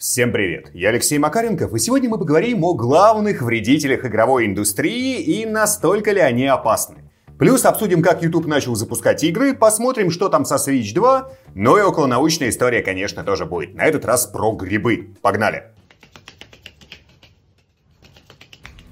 Всем привет, я Алексей Макаренков, и сегодня мы поговорим о главных вредителях игровой индустрии и настолько ли они опасны. Плюс обсудим, как YouTube начал запускать игры, посмотрим, что там со Switch 2, ну и околонаучная история, конечно, тоже будет. На этот раз про грибы. Погнали!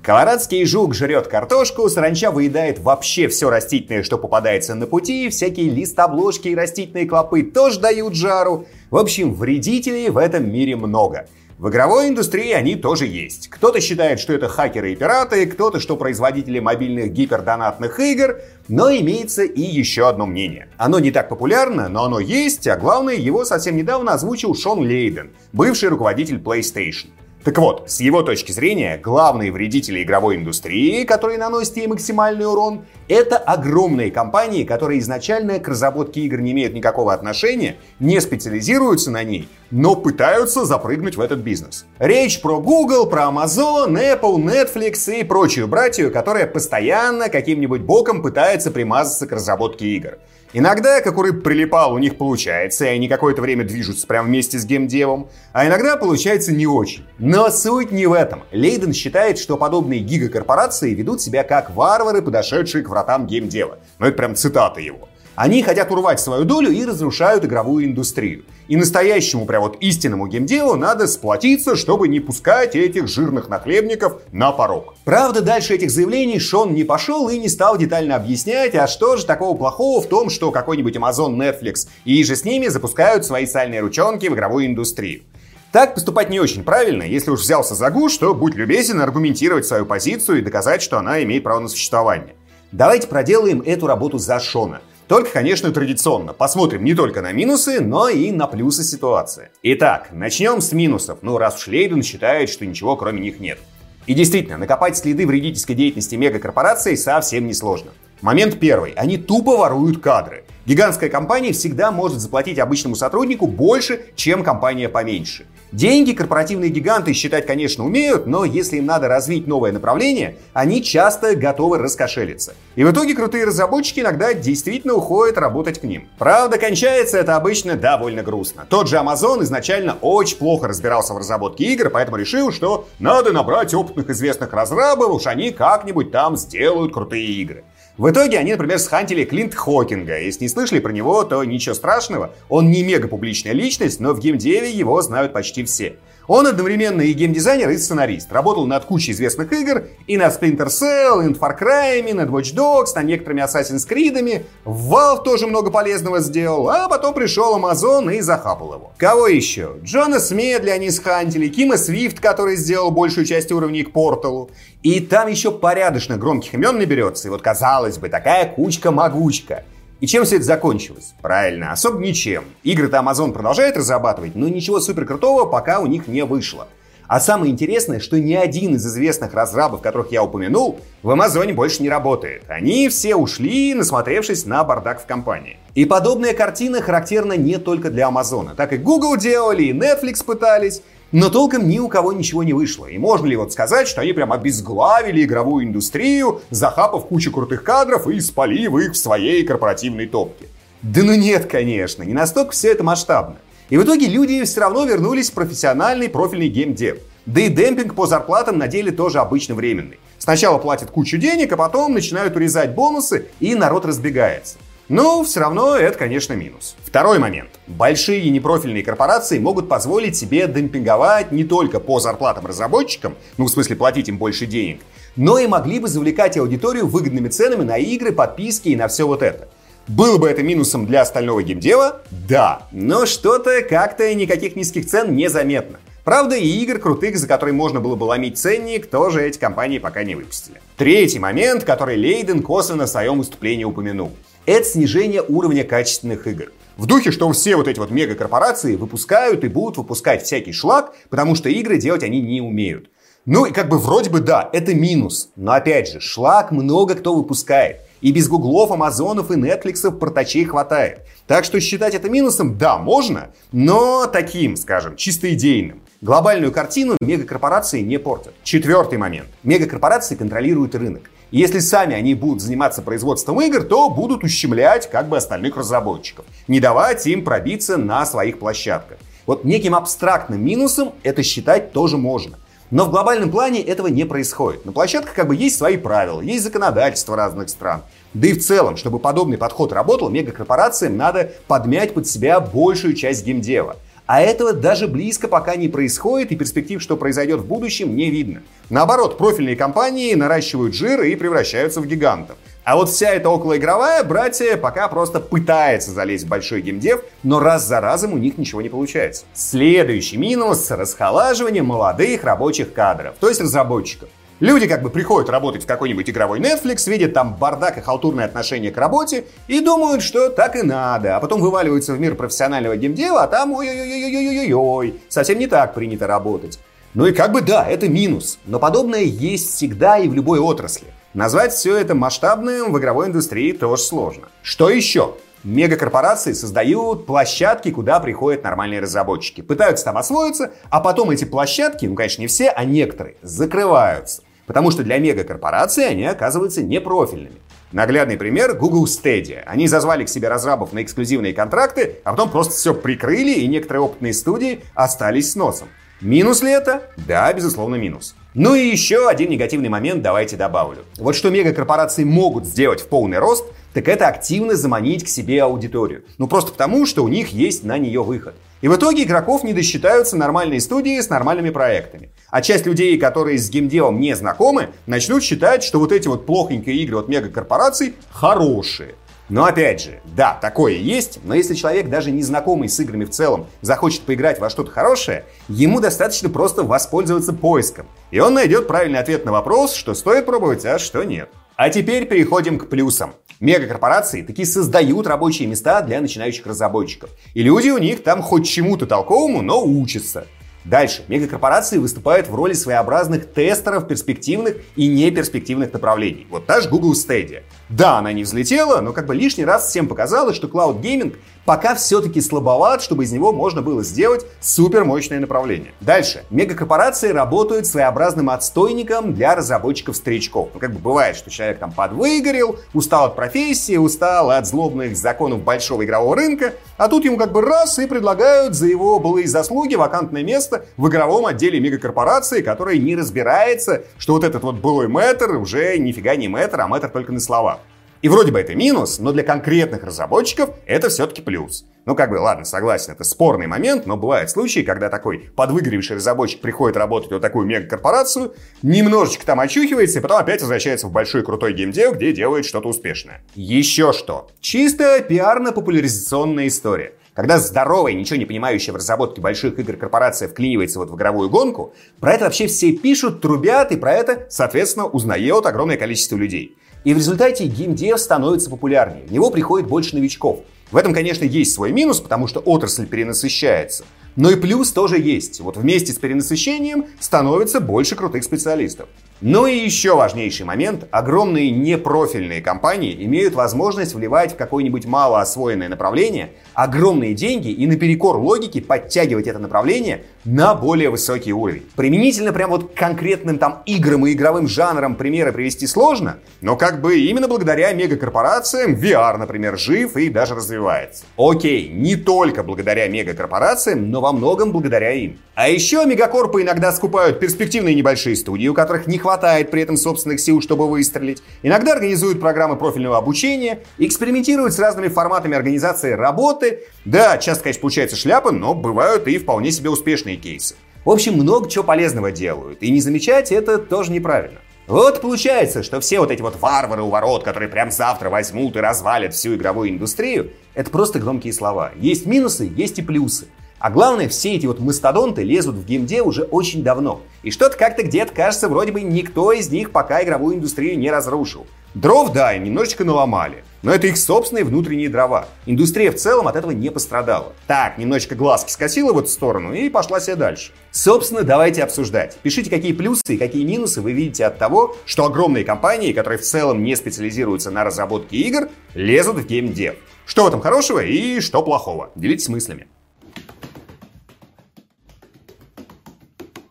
Колорадский жук жрет картошку, саранча выедает вообще все растительное, что попадается на пути, всякие листобложки и растительные клопы тоже дают жару. В общем, вредителей в этом мире много. В игровой индустрии они тоже есть. Кто-то считает, что это хакеры и пираты, кто-то, что производители мобильных гипердонатных игр, но имеется и еще одно мнение. Оно не так популярно, но оно есть, а главное, его совсем недавно озвучил Шон Лейден, бывший руководитель PlayStation. Так вот, с его точки зрения, главные вредители игровой индустрии, которые наносят ей максимальный урон, это огромные компании, которые изначально к разработке игр не имеют никакого отношения, не специализируются на ней, но пытаются запрыгнуть в этот бизнес. Речь про Google, про Amazon, Apple, Netflix и прочую братью, которая постоянно каким-нибудь боком пытается примазаться к разработке игр. Иногда, рыб прилипал, у них получается, и они какое-то время движутся прямо вместе с геймдевом, а иногда получается не очень. Но суть не в этом. Лейден считает, что подобные гигакорпорации ведут себя как варвары, подошедшие к вратам геймдева. Ну это прям цитата его. Они хотят урвать свою долю и разрушают игровую индустрию. И настоящему, прям вот истинному геймделу надо сплотиться, чтобы не пускать этих жирных нахлебников на порог. Правда, дальше этих заявлений Шон не пошел и не стал детально объяснять, а что же такого плохого в том, что какой-нибудь Amazon, Netflix и же с ними запускают свои сальные ручонки в игровую индустрию. Так поступать не очень правильно. Если уж взялся за гуш, то будь любезен аргументировать свою позицию и доказать, что она имеет право на существование. Давайте проделаем эту работу за Шона. Только, конечно, традиционно. Посмотрим не только на минусы, но и на плюсы ситуации. Итак, начнем с минусов. Ну, раз уж Лейден считает, что ничего кроме них нет. И действительно, накопать следы вредительской деятельности мегакорпораций совсем несложно. Момент первый. Они тупо воруют кадры. Гигантская компания всегда может заплатить обычному сотруднику больше, чем компания поменьше. Деньги корпоративные гиганты считать, конечно, умеют, но если им надо развить новое направление, они часто готовы раскошелиться. И в итоге крутые разработчики иногда действительно уходят работать к ним. Правда, кончается это обычно довольно грустно. Тот же Amazon изначально очень плохо разбирался в разработке игр, поэтому решил, что надо набрать опытных известных разрабов, уж они как-нибудь там сделают крутые игры. В итоге они, например, схантили Клинт Хокинга. Если не слышали про него, то ничего страшного. Он не мега публичная личность, но в геймдеве его знают почти все. Он одновременно и геймдизайнер, и сценарист. Работал над кучей известных игр, и над Splinter Cell, и над Far Cry, над Watch Dogs, над некоторыми Assassin's Creed. Valve тоже много полезного сделал, а потом пришел Amazon и захапал его. Кого еще? Джона Смедли они схантили, Кима Свифт, который сделал большую часть уровней к Порталу. И там еще порядочно громких имен наберется, и вот казалось бы, такая кучка-могучка. И чем все это закончилось? Правильно, особо ничем. Игры-то Amazon продолжает разрабатывать, но ничего супер крутого пока у них не вышло. А самое интересное, что ни один из известных разрабов, которых я упомянул, в Амазоне больше не работает. Они все ушли, насмотревшись на бардак в компании. И подобная картина характерна не только для Амазона. Так и Google делали, и Netflix пытались. Но толком ни у кого ничего не вышло. И можно ли вот сказать, что они прям обезглавили игровую индустрию, захапав кучу крутых кадров и спалив их в своей корпоративной топке? Да ну нет, конечно, не настолько все это масштабно. И в итоге люди все равно вернулись в профессиональный профильный геймдев. Да и демпинг по зарплатам на деле тоже обычно временный. Сначала платят кучу денег, а потом начинают урезать бонусы, и народ разбегается. Но все равно это, конечно, минус. Второй момент. Большие непрофильные корпорации могут позволить себе демпинговать не только по зарплатам разработчикам, ну в смысле платить им больше денег, но и могли бы завлекать аудиторию выгодными ценами на игры, подписки и на все вот это. Было бы это минусом для остального геймдева? Да. Но что-то как-то никаких низких цен незаметно. Правда, и игр крутых, за которые можно было бы ломить ценник, тоже эти компании пока не выпустили. Третий момент, который Лейден косвенно в своем выступлении упомянул это снижение уровня качественных игр. В духе, что все вот эти вот мегакорпорации выпускают и будут выпускать всякий шлак, потому что игры делать они не умеют. Ну и как бы вроде бы да, это минус. Но опять же, шлак много кто выпускает. И без гуглов, амазонов и нетфликсов портачей хватает. Так что считать это минусом, да, можно, но таким, скажем, чисто идейным. Глобальную картину мегакорпорации не портят. Четвертый момент. Мегакорпорации контролируют рынок. И если сами они будут заниматься производством игр, то будут ущемлять как бы остальных разработчиков. Не давать им пробиться на своих площадках. Вот неким абстрактным минусом это считать тоже можно. Но в глобальном плане этого не происходит. На площадках как бы есть свои правила, есть законодательство разных стран. Да и в целом, чтобы подобный подход работал, мегакорпорациям надо подмять под себя большую часть геймдева. А этого даже близко пока не происходит, и перспектив, что произойдет в будущем, не видно. Наоборот, профильные компании наращивают жир и превращаются в гигантов. А вот вся эта околоигровая братья пока просто пытается залезть в большой геймдев, но раз за разом у них ничего не получается. Следующий минус — расхолаживание молодых рабочих кадров, то есть разработчиков. Люди как бы приходят работать в какой-нибудь игровой Netflix, видят там бардак и халтурное отношение к работе и думают, что так и надо, а потом вываливаются в мир профессионального геймдева, а там ой-ой-ой-ой-ой-ой, совсем не так принято работать. Ну и как бы да, это минус, но подобное есть всегда и в любой отрасли. Назвать все это масштабным в игровой индустрии тоже сложно. Что еще? Мегакорпорации создают площадки, куда приходят нормальные разработчики. Пытаются там освоиться, а потом эти площадки, ну, конечно, не все, а некоторые, закрываются. Потому что для мегакорпораций они оказываются непрофильными. Наглядный пример — Google Stadia. Они зазвали к себе разрабов на эксклюзивные контракты, а потом просто все прикрыли, и некоторые опытные студии остались с носом. Минус ли это? Да, безусловно, минус. Ну и еще один негативный момент давайте добавлю. Вот что мегакорпорации могут сделать в полный рост, так это активно заманить к себе аудиторию. Ну просто потому, что у них есть на нее выход. И в итоге игроков не досчитаются нормальные студии с нормальными проектами. А часть людей, которые с геймдевом не знакомы, начнут считать, что вот эти вот плохонькие игры от мегакорпораций хорошие. Но опять же, да, такое есть, но если человек, даже не знакомый с играми в целом, захочет поиграть во что-то хорошее, ему достаточно просто воспользоваться поиском. И он найдет правильный ответ на вопрос, что стоит пробовать, а что нет. А теперь переходим к плюсам. Мегакорпорации таки создают рабочие места для начинающих разработчиков. И люди у них там хоть чему-то толковому, но учатся. Дальше. Мегакорпорации выступают в роли своеобразных тестеров перспективных и неперспективных направлений. Вот та же Google Stadia. Да, она не взлетела, но как бы лишний раз всем показалось, что Cloud Gaming пока все-таки слабоват, чтобы из него можно было сделать супер мощное направление. Дальше. Мегакорпорации работают своеобразным отстойником для разработчиков-старичков. Ну, как бы бывает, что человек там подвыгорел, устал от профессии, устал от злобных законов большого игрового рынка, а тут ему как бы раз и предлагают за его былые заслуги вакантное место в игровом отделе мегакорпорации, которая не разбирается, что вот этот вот былой мэтр уже нифига не мэтр, а мэтр только на слова. И вроде бы это минус, но для конкретных разработчиков это все-таки плюс. Ну как бы, ладно, согласен, это спорный момент, но бывают случаи, когда такой подвыгоревший разработчик приходит работать в такую мегакорпорацию, немножечко там очухивается и потом опять возвращается в большой крутой геймдев, где делает что-то успешное. Еще что. Чисто пиарно-популяризационная история. Когда здоровая, ничего не понимающая в разработке больших игр корпорация вклинивается вот в игровую гонку, про это вообще все пишут, трубят, и про это, соответственно, узнает огромное количество людей. И в результате геймдев становится популярнее. В него приходит больше новичков. В этом, конечно, есть свой минус, потому что отрасль перенасыщается. Но и плюс тоже есть. Вот вместе с перенасыщением становится больше крутых специалистов. Ну и еще важнейший момент. Огромные непрофильные компании имеют возможность вливать в какое-нибудь малоосвоенное направление огромные деньги и наперекор логике подтягивать это направление на более высокий уровень. Применительно прям вот к конкретным там играм и игровым жанрам примеры привести сложно, но как бы именно благодаря мегакорпорациям VR, например, жив и даже развивается. Окей, не только благодаря мегакорпорациям, но во многом благодаря им. А еще мегакорпы иногда скупают перспективные небольшие студии, у которых не хватает при этом собственных сил, чтобы выстрелить. Иногда организуют программы профильного обучения, экспериментируют с разными форматами организации работы. Да, часто, конечно, получается шляпа, но бывают и вполне себе успешные кейсы. В общем, много чего полезного делают, и не замечать это тоже неправильно. Вот получается, что все вот эти вот варвары у ворот, которые прям завтра возьмут и развалят всю игровую индустрию, это просто громкие слова. Есть минусы, есть и плюсы. А главное, все эти вот мастодонты лезут в геймде уже очень давно. И что-то как-то где-то кажется, вроде бы никто из них пока игровую индустрию не разрушил. Дров, да, им немножечко наломали. Но это их собственные внутренние дрова. Индустрия в целом от этого не пострадала. Так, немножечко глазки скосила в эту сторону и пошла себе дальше. Собственно, давайте обсуждать. Пишите, какие плюсы и какие минусы вы видите от того, что огромные компании, которые в целом не специализируются на разработке игр, лезут в геймдев. Что в этом хорошего и что плохого? Делитесь мыслями.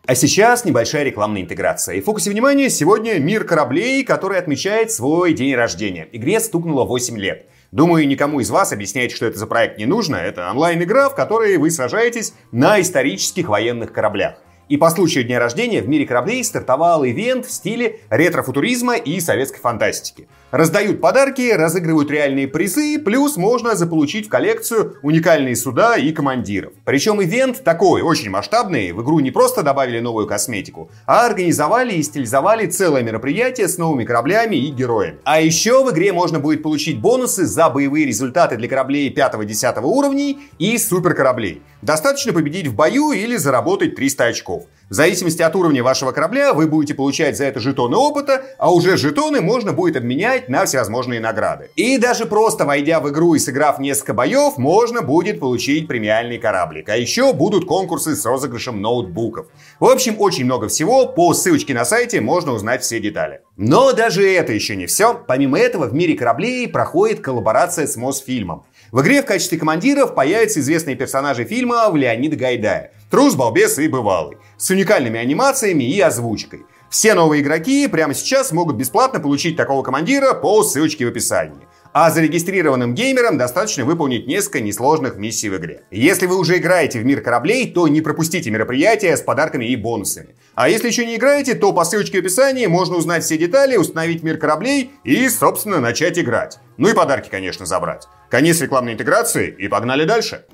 А сейчас небольшая рекламная интеграция. И в фокусе внимания сегодня мир кораблей, который отмечает свой день рождения. Игре стукнуло 8 лет. Думаю, никому из вас объяснять, что это за проект не нужно. Это онлайн-игра, в которой вы сражаетесь на исторических военных кораблях. И по случаю дня рождения в мире кораблей стартовал ивент в стиле ретро-футуризма и советской фантастики. Раздают подарки, разыгрывают реальные призы, плюс можно заполучить в коллекцию уникальные суда и командиров. Причем ивент такой, очень масштабный, в игру не просто добавили новую косметику, а организовали и стилизовали целое мероприятие с новыми кораблями и героями. А еще в игре можно будет получить бонусы за боевые результаты для кораблей 5-10 уровней и суперкораблей. Достаточно победить в бою или заработать 300 очков. В зависимости от уровня вашего корабля вы будете получать за это жетоны опыта, а уже жетоны можно будет обменять на всевозможные награды. И даже просто войдя в игру и сыграв несколько боев, можно будет получить премиальный кораблик. А еще будут конкурсы с розыгрышем ноутбуков. В общем, очень много всего. По ссылочке на сайте можно узнать все детали. Но даже это еще не все. Помимо этого, в мире кораблей проходит коллаборация с Мосфильмом. В игре в качестве командиров появятся известные персонажи фильма Леонида Гайдая. Трус, балбес и бывалый. С уникальными анимациями и озвучкой. Все новые игроки прямо сейчас могут бесплатно получить такого командира по ссылочке в описании. А зарегистрированным геймерам достаточно выполнить несколько несложных миссий в игре. Если вы уже играете в мир кораблей, то не пропустите мероприятия с подарками и бонусами. А если еще не играете, то по ссылочке в описании можно узнать все детали, установить мир кораблей и, собственно, начать играть. Ну и подарки, конечно, забрать. Конец рекламной интеграции и погнали дальше.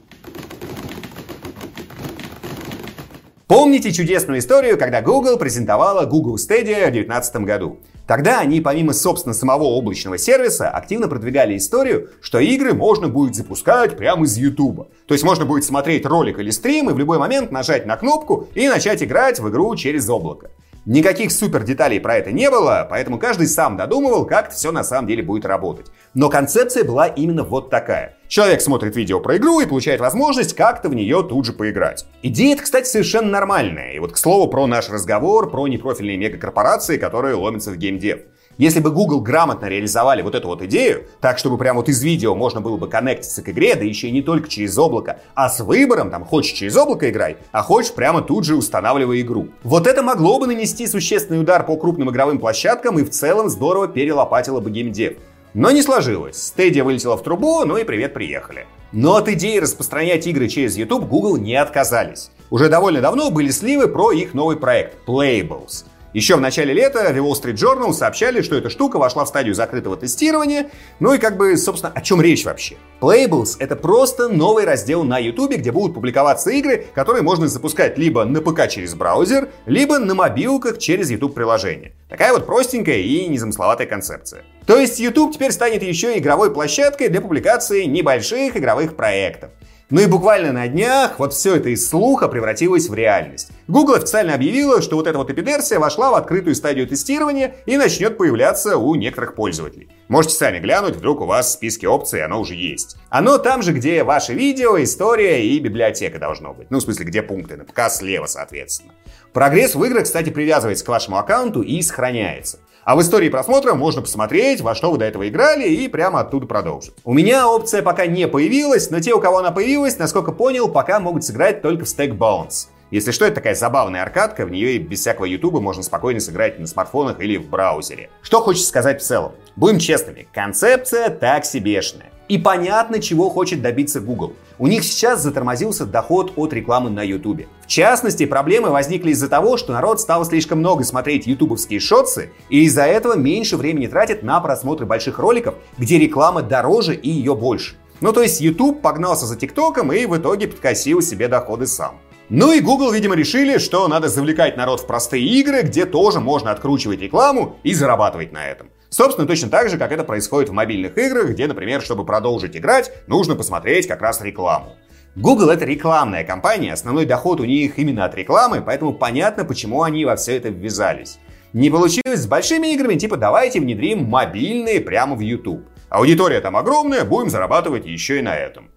Помните чудесную историю, когда Google презентовала Google Stadia в 2019 году? Тогда они, помимо, собственно, самого облачного сервиса, активно продвигали историю, что игры можно будет запускать прямо из YouTube. То есть можно будет смотреть ролик или стрим и в любой момент нажать на кнопку и начать играть в игру через облако. Никаких супер деталей про это не было, поэтому каждый сам додумывал, как все на самом деле будет работать. Но концепция была именно вот такая. Человек смотрит видео про игру и получает возможность как-то в нее тут же поиграть. Идея это, кстати, совершенно нормальная. И вот, к слову, про наш разговор, про непрофильные мегакорпорации, которые ломятся в геймдев. Если бы Google грамотно реализовали вот эту вот идею, так чтобы прямо вот из видео можно было бы коннектиться к игре, да еще и не только через облако, а с выбором, там, хочешь через облако играй, а хочешь прямо тут же устанавливай игру. Вот это могло бы нанести существенный удар по крупным игровым площадкам и в целом здорово перелопатило бы геймдев. Но не сложилось. Stadia вылетела в трубу, ну и привет, приехали. Но от идеи распространять игры через YouTube Google не отказались. Уже довольно давно были сливы про их новый проект Playables. Еще в начале лета The Wall Street Journal сообщали, что эта штука вошла в стадию закрытого тестирования. Ну и как бы, собственно, о чем речь вообще? Playables — это просто новый раздел на YouTube, где будут публиковаться игры, которые можно запускать либо на ПК через браузер, либо на мобилках через YouTube-приложение. Такая вот простенькая и незамысловатая концепция. То есть YouTube теперь станет еще и игровой площадкой для публикации небольших игровых проектов. Ну и буквально на днях вот все это из слуха превратилось в реальность. Google официально объявила, что вот эта вот эпидерсия вошла в открытую стадию тестирования и начнет появляться у некоторых пользователей. Можете сами глянуть, вдруг у вас в списке опций оно уже есть. Оно там же, где ваше видео, история и библиотека должно быть. Ну, в смысле, где пункты, на ПК слева, соответственно. Прогресс в играх, кстати, привязывается к вашему аккаунту и сохраняется. А в истории просмотра можно посмотреть, во что вы до этого играли и прямо оттуда продолжить. У меня опция пока не появилась, но те, у кого она появилась, насколько понял, пока могут сыграть только в Stack Bounce. Если что, это такая забавная аркадка, в нее и без всякого ютуба можно спокойно сыграть на смартфонах или в браузере. Что хочется сказать в целом? Будем честными, концепция так себешная. И понятно, чего хочет добиться Google. У них сейчас затормозился доход от рекламы на YouTube. В частности, проблемы возникли из-за того, что народ стал слишком много смотреть ютубовские шотсы, и из-за этого меньше времени тратит на просмотры больших роликов, где реклама дороже и ее больше. Ну то есть YouTube погнался за ТикТоком и в итоге подкосил себе доходы сам. Ну и Google, видимо, решили, что надо завлекать народ в простые игры, где тоже можно откручивать рекламу и зарабатывать на этом. Собственно, точно так же, как это происходит в мобильных играх, где, например, чтобы продолжить играть, нужно посмотреть как раз рекламу. Google это рекламная компания, основной доход у них именно от рекламы, поэтому понятно, почему они во все это ввязались. Не получилось с большими играми, типа давайте внедрим мобильные прямо в YouTube. Аудитория там огромная, будем зарабатывать еще и на этом.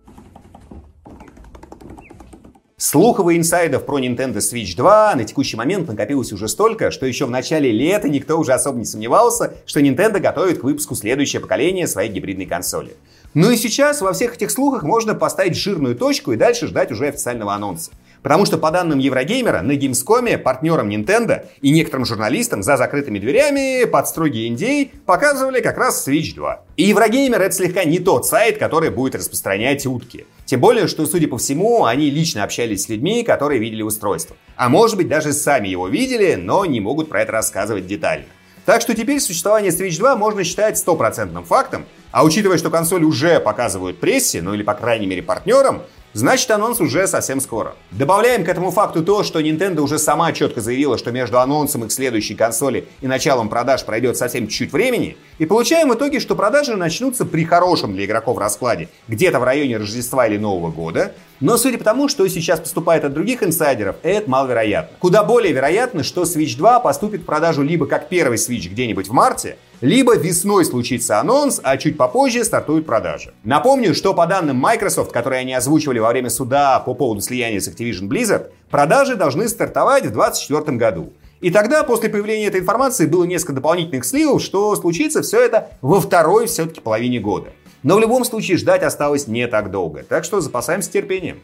Слухов и инсайдов про Nintendo Switch 2 на текущий момент накопилось уже столько, что еще в начале лета никто уже особо не сомневался, что Nintendo готовит к выпуску следующее поколение своей гибридной консоли. Ну и сейчас во всех этих слухах можно поставить жирную точку и дальше ждать уже официального анонса. Потому что по данным Еврогеймера, на Gamescom партнерам Nintendo и некоторым журналистам за закрытыми дверями под строгий NDA показывали как раз Switch 2. И Еврогеймер это слегка не тот сайт, который будет распространять утки. Тем более, что, судя по всему, они лично общались с людьми, которые видели устройство. А может быть, даже сами его видели, но не могут про это рассказывать детально. Так что теперь существование Switch 2 можно считать стопроцентным фактом, а учитывая, что консоль уже показывают прессе, ну или по крайней мере партнерам, Значит, анонс уже совсем скоро. Добавляем к этому факту то, что Nintendo уже сама четко заявила, что между анонсом их следующей консоли и началом продаж пройдет совсем чуть-чуть времени, и получаем в итоге, что продажи начнутся при хорошем для игроков раскладе, где-то в районе Рождества или Нового года, но судя по тому, что сейчас поступает от других инсайдеров, это маловероятно. Куда более вероятно, что Switch 2 поступит в продажу либо как первый Switch где-нибудь в марте, либо весной случится анонс, а чуть попозже стартуют продажи. Напомню, что по данным Microsoft, которые они озвучивали во время суда по поводу слияния с Activision Blizzard, продажи должны стартовать в 2024 году. И тогда, после появления этой информации, было несколько дополнительных сливов, что случится все это во второй все-таки половине года. Но в любом случае ждать осталось не так долго, так что запасаемся терпением.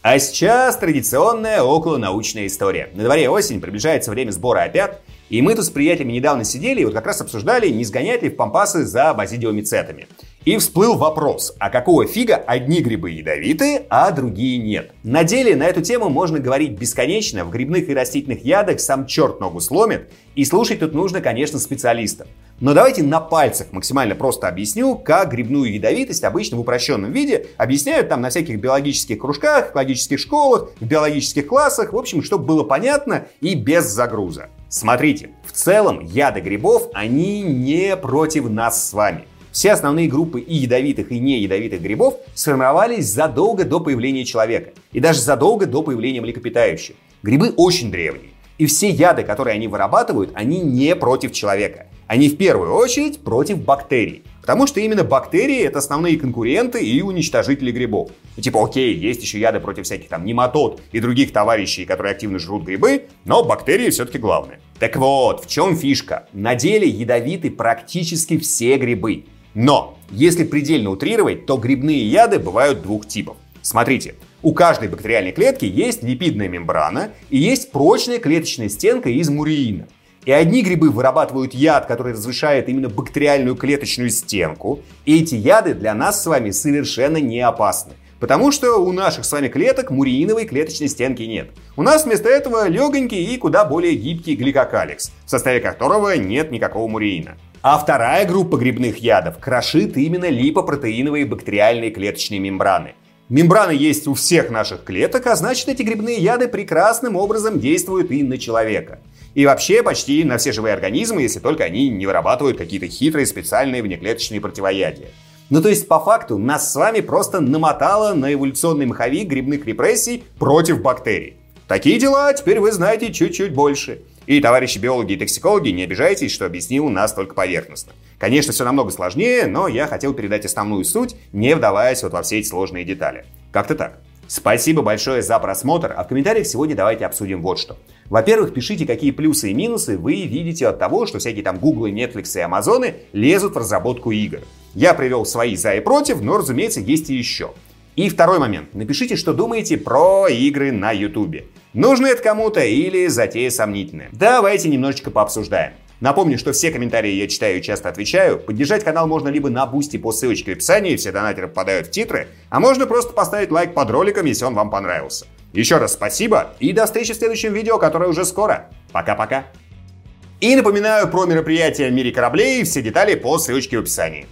А сейчас традиционная околонаучная история. На дворе осень, приближается время сбора опят, и мы тут с приятелями недавно сидели и вот как раз обсуждали, не сгонять ли в пампасы за базидиомицетами. И всплыл вопрос, а какого фига одни грибы ядовиты, а другие нет? На деле на эту тему можно говорить бесконечно, в грибных и растительных ядах сам черт ногу сломит, и слушать тут нужно, конечно, специалистам. Но давайте на пальцах максимально просто объясню, как грибную ядовитость обычно в упрощенном виде объясняют там на всяких биологических кружках, экологических школах, в биологических классах, в общем, чтобы было понятно и без загруза. Смотрите, в целом яды грибов, они не против нас с вами. Все основные группы и ядовитых, и не ядовитых грибов сформировались задолго до появления человека. И даже задолго до появления млекопитающих. Грибы очень древние. И все яды, которые они вырабатывают, они не против человека. Они в первую очередь против бактерий. Потому что именно бактерии это основные конкуренты и уничтожители грибов. И типа, окей, есть еще яды против всяких там нематод и других товарищей, которые активно жрут грибы, но бактерии все-таки главное. Так вот, в чем фишка? На деле ядовиты практически все грибы. Но, если предельно утрировать, то грибные яды бывают двух типов. Смотрите, у каждой бактериальной клетки есть липидная мембрана и есть прочная клеточная стенка из муреина. И одни грибы вырабатывают яд, который разрушает именно бактериальную клеточную стенку. И эти яды для нас с вами совершенно не опасны. Потому что у наших с вами клеток муреиновой клеточной стенки нет. У нас вместо этого легонький и куда более гибкий гликокаликс, в составе которого нет никакого муреина. А вторая группа грибных ядов крошит именно липопротеиновые бактериальные клеточные мембраны. Мембраны есть у всех наших клеток, а значит эти грибные яды прекрасным образом действуют и на человека. И вообще почти на все живые организмы, если только они не вырабатывают какие-то хитрые специальные внеклеточные противоядия. Ну то есть по факту нас с вами просто намотало на эволюционный маховик грибных репрессий против бактерий. Такие дела теперь вы знаете чуть-чуть больше. И, товарищи биологи и токсикологи, не обижайтесь, что объяснил нас только поверхностно. Конечно, все намного сложнее, но я хотел передать основную суть, не вдаваясь вот во все эти сложные детали. Как-то так. Спасибо большое за просмотр, а в комментариях сегодня давайте обсудим вот что. Во-первых, пишите, какие плюсы и минусы вы видите от того, что всякие там Google, Netflix и Амазоны лезут в разработку игр. Я привел свои за и против, но, разумеется, есть и еще. И второй момент. Напишите, что думаете про игры на YouTube. Нужно это кому-то или затея сомнительная? Давайте немножечко пообсуждаем. Напомню, что все комментарии я читаю и часто отвечаю. Поддержать канал можно либо на бусте по ссылочке в описании, все донатеры попадают в титры, а можно просто поставить лайк под роликом, если он вам понравился. Еще раз спасибо и до встречи в следующем видео, которое уже скоро. Пока-пока. И напоминаю про мероприятие в мире кораблей, все детали по ссылочке в описании.